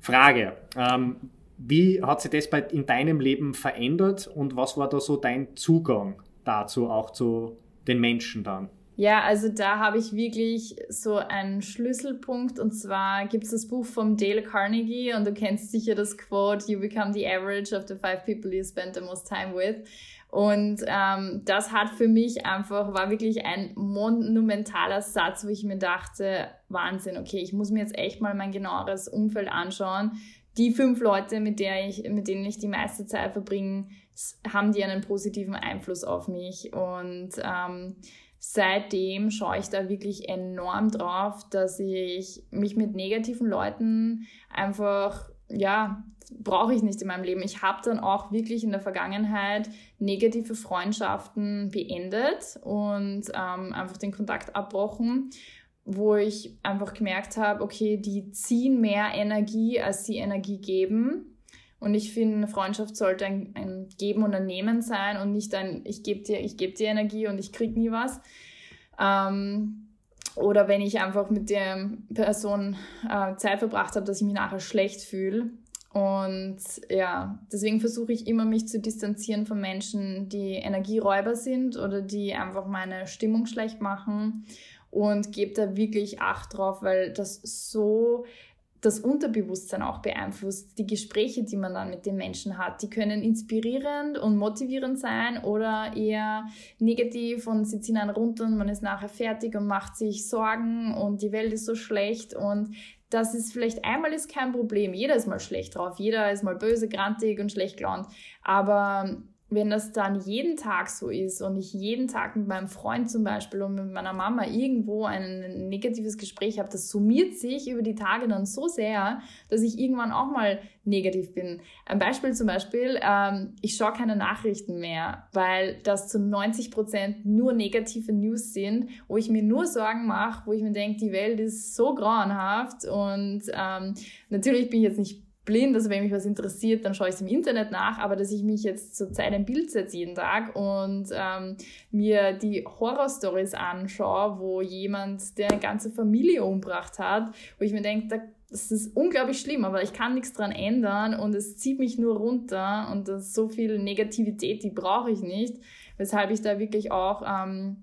Frage, ähm, wie hat sich das bei, in deinem Leben verändert und was war da so dein Zugang dazu, auch zu den Menschen dann? Ja, also da habe ich wirklich so einen Schlüsselpunkt und zwar gibt es das Buch vom Dale Carnegie und du kennst sicher das Quote, You become the average of the five people you spend the most time with. Und ähm, das hat für mich einfach, war wirklich ein monumentaler Satz, wo ich mir dachte, Wahnsinn, okay, ich muss mir jetzt echt mal mein genaueres Umfeld anschauen. Die fünf Leute, mit, der ich, mit denen ich die meiste Zeit verbringe, haben die einen positiven Einfluss auf mich. Und ähm, seitdem schaue ich da wirklich enorm drauf, dass ich mich mit negativen Leuten einfach, ja, brauche ich nicht in meinem Leben. Ich habe dann auch wirklich in der Vergangenheit negative Freundschaften beendet und ähm, einfach den Kontakt abbrochen, wo ich einfach gemerkt habe, okay, die ziehen mehr Energie, als sie Energie geben. Und ich finde, Freundschaft sollte ein, ein Geben und ein Nehmen sein und nicht ein, ich gebe dir, ich dir Energie und ich krieg nie was. Ähm, oder wenn ich einfach mit der Person äh, Zeit verbracht habe, dass ich mich nachher schlecht fühle. Und ja, deswegen versuche ich immer, mich zu distanzieren von Menschen, die Energieräuber sind oder die einfach meine Stimmung schlecht machen und gebe da wirklich Acht drauf, weil das so das Unterbewusstsein auch beeinflusst. Die Gespräche, die man dann mit den Menschen hat, die können inspirierend und motivierend sein oder eher negativ und sie ziehen einen runter und man ist nachher fertig und macht sich Sorgen und die Welt ist so schlecht und das ist vielleicht einmal ist kein Problem. Jeder ist mal schlecht drauf, jeder ist mal böse, grantig und schlecht gelaunt, aber wenn das dann jeden Tag so ist und ich jeden Tag mit meinem Freund zum Beispiel und mit meiner Mama irgendwo ein negatives Gespräch habe, das summiert sich über die Tage dann so sehr, dass ich irgendwann auch mal negativ bin. Ein Beispiel zum Beispiel, ähm, ich schaue keine Nachrichten mehr, weil das zu 90 Prozent nur negative News sind, wo ich mir nur Sorgen mache, wo ich mir denke, die Welt ist so grauenhaft und ähm, natürlich bin ich jetzt nicht blind, also wenn mich was interessiert, dann schaue ich es im Internet nach, aber dass ich mich jetzt zur Zeit ein Bild setze jeden Tag und ähm, mir die Horrorstories anschaue, wo jemand, der eine ganze Familie umgebracht hat, wo ich mir denke, das ist unglaublich schlimm, aber ich kann nichts dran ändern und es zieht mich nur runter und das ist so viel Negativität, die brauche ich nicht, weshalb ich da wirklich auch ähm,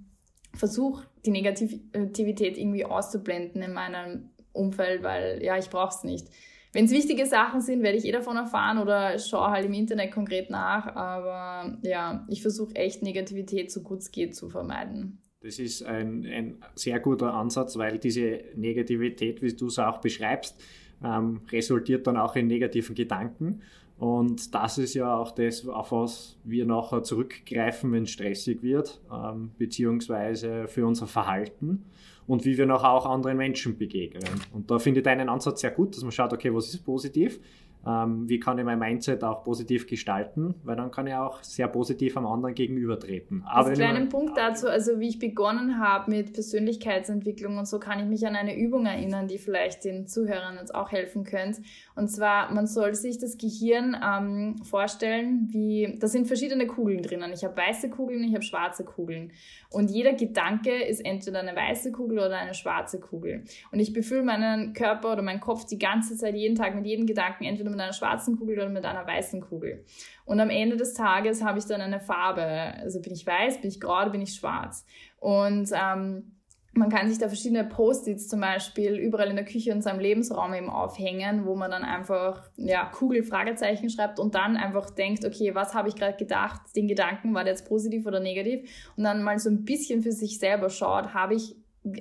versuche, die Negativität irgendwie auszublenden in meinem Umfeld, weil ja, ich brauche es nicht. Wenn es wichtige Sachen sind, werde ich eh davon erfahren oder schaue halt im Internet konkret nach. Aber ja, ich versuche echt Negativität so gut es geht zu vermeiden. Das ist ein, ein sehr guter Ansatz, weil diese Negativität, wie du es auch beschreibst, ähm, resultiert dann auch in negativen Gedanken. Und das ist ja auch das, auf was wir nachher zurückgreifen, wenn es stressig wird, ähm, beziehungsweise für unser Verhalten und wie wir nachher auch anderen Menschen begegnen. Und da finde ich deinen Ansatz sehr gut, dass man schaut, okay, was ist positiv? Ähm, wie kann ich mein Mindset auch positiv gestalten, weil dann kann ich auch sehr positiv am anderen gegenübertreten. Aber Als kleinen Punkt dazu, also wie ich begonnen habe mit Persönlichkeitsentwicklung und so kann ich mich an eine Übung erinnern, die vielleicht den Zuhörern jetzt auch helfen könnte. Und zwar, man soll sich das Gehirn ähm, vorstellen, wie, da sind verschiedene Kugeln drinnen. Ich habe weiße Kugeln, ich habe schwarze Kugeln. Und jeder Gedanke ist entweder eine weiße Kugel oder eine schwarze Kugel. Und ich befülle meinen Körper oder meinen Kopf die ganze Zeit, jeden Tag mit jedem Gedanken, entweder mit einer schwarzen Kugel oder mit einer weißen Kugel. Und am Ende des Tages habe ich dann eine Farbe. Also bin ich weiß, bin ich grau oder bin ich schwarz. Und ähm, man kann sich da verschiedene Post-its zum Beispiel überall in der Küche und seinem Lebensraum eben aufhängen, wo man dann einfach ja, Kugel, Fragezeichen schreibt und dann einfach denkt, okay, was habe ich gerade gedacht, den Gedanken, war der jetzt positiv oder negativ? Und dann mal so ein bisschen für sich selber schaut, habe ich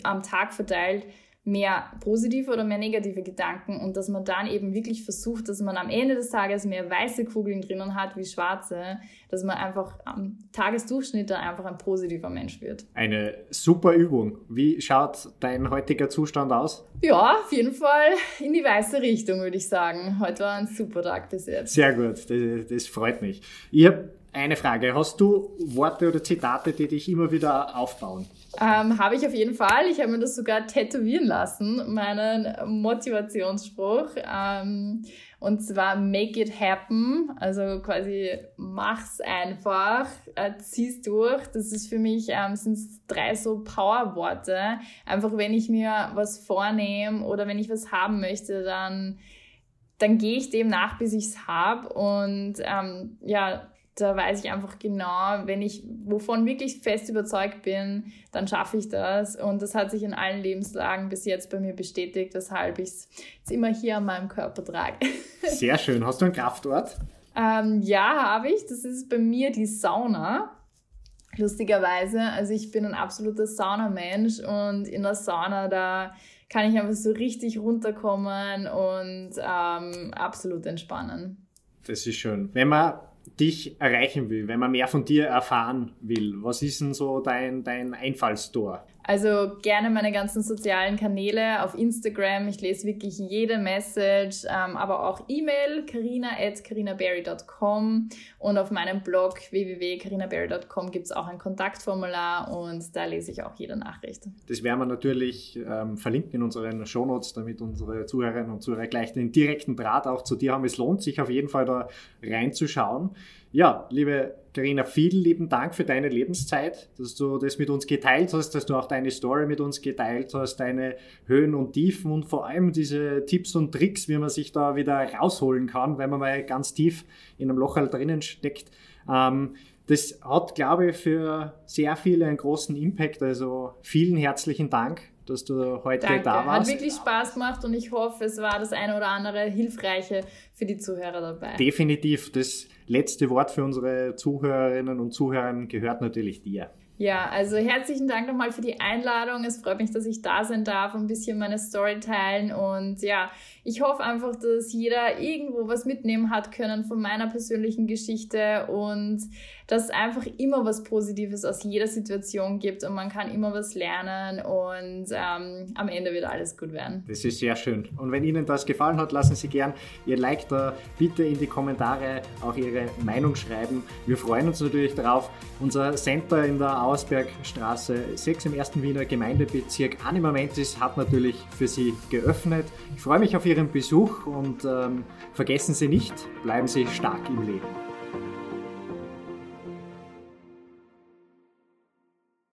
am Tag verteilt mehr positive oder mehr negative Gedanken und dass man dann eben wirklich versucht, dass man am Ende des Tages mehr weiße Kugeln drinnen hat wie schwarze, dass man einfach am Tagesdurchschnitt dann einfach ein positiver Mensch wird. Eine super Übung. Wie schaut dein heutiger Zustand aus? Ja, auf jeden Fall in die weiße Richtung, würde ich sagen. Heute war ein super Tag bis jetzt. Sehr gut, das, das freut mich. Ich habe eine Frage. Hast du Worte oder Zitate, die dich immer wieder aufbauen? Ähm, habe ich auf jeden Fall. Ich habe mir das sogar tätowieren lassen, meinen Motivationsspruch. Ähm, und zwar Make it happen. Also quasi mach's einfach, äh, zieh's durch. Das ist für mich, ähm, sind drei so Powerworte. Einfach wenn ich mir was vornehme oder wenn ich was haben möchte, dann dann gehe ich dem nach, bis ich es habe. Und ähm, ja, da weiß ich einfach genau, wenn ich wovon wirklich fest überzeugt bin, dann schaffe ich das. Und das hat sich in allen Lebenslagen bis jetzt bei mir bestätigt, weshalb ich es jetzt immer hier an meinem Körper trage. Sehr schön. Hast du einen Kraftort? Ähm, ja, habe ich. Das ist bei mir die Sauna. Lustigerweise. Also ich bin ein absoluter Saunamensch und in der Sauna, da kann ich einfach so richtig runterkommen und ähm, absolut entspannen. Das ist schön. Wenn man dich erreichen will, wenn man mehr von dir erfahren will, was ist denn so dein, dein Einfallstor? Also gerne meine ganzen sozialen Kanäle auf Instagram. Ich lese wirklich jede Message, ähm, aber auch E-Mail carina.carinaberry.com und auf meinem Blog www.carinaberry.com gibt es auch ein Kontaktformular und da lese ich auch jede Nachricht. Das werden wir natürlich ähm, verlinken in unseren Shownotes, damit unsere Zuhörerinnen und Zuhörer gleich den direkten Draht auch zu dir haben. Es lohnt sich auf jeden Fall da reinzuschauen. Ja, liebe Karina, vielen lieben Dank für deine Lebenszeit, dass du das mit uns geteilt hast, dass du auch deine Story mit uns geteilt hast, deine Höhen und Tiefen und vor allem diese Tipps und Tricks, wie man sich da wieder rausholen kann, wenn man mal ganz tief in einem Loch halt drinnen steckt. Ähm, das hat, glaube ich, für sehr viele einen großen Impact. Also vielen herzlichen Dank, dass du heute Danke. da warst. Hat wirklich Spaß gemacht und ich hoffe, es war das eine oder andere Hilfreiche für die Zuhörer dabei. Definitiv. Das letzte Wort für unsere Zuhörerinnen und Zuhörer gehört natürlich dir. Ja, also herzlichen Dank nochmal für die Einladung. Es freut mich, dass ich da sein darf, ein bisschen meine Story teilen. Und ja, ich hoffe einfach, dass jeder irgendwo was mitnehmen hat können von meiner persönlichen Geschichte und dass es einfach immer was Positives aus jeder Situation gibt und man kann immer was lernen und ähm, am Ende wird alles gut werden. Das ist sehr schön. Und wenn Ihnen das gefallen hat, lassen Sie gern Ihr Like da. Bitte in die Kommentare auch Ihre Meinung schreiben. Wir freuen uns natürlich darauf. Unser Center in der Auersbergstraße 6 im 1. Wiener Gemeindebezirk Animamentis hat natürlich für Sie geöffnet. Ich freue mich auf Ihren Besuch und ähm, vergessen Sie nicht, bleiben Sie stark im Leben.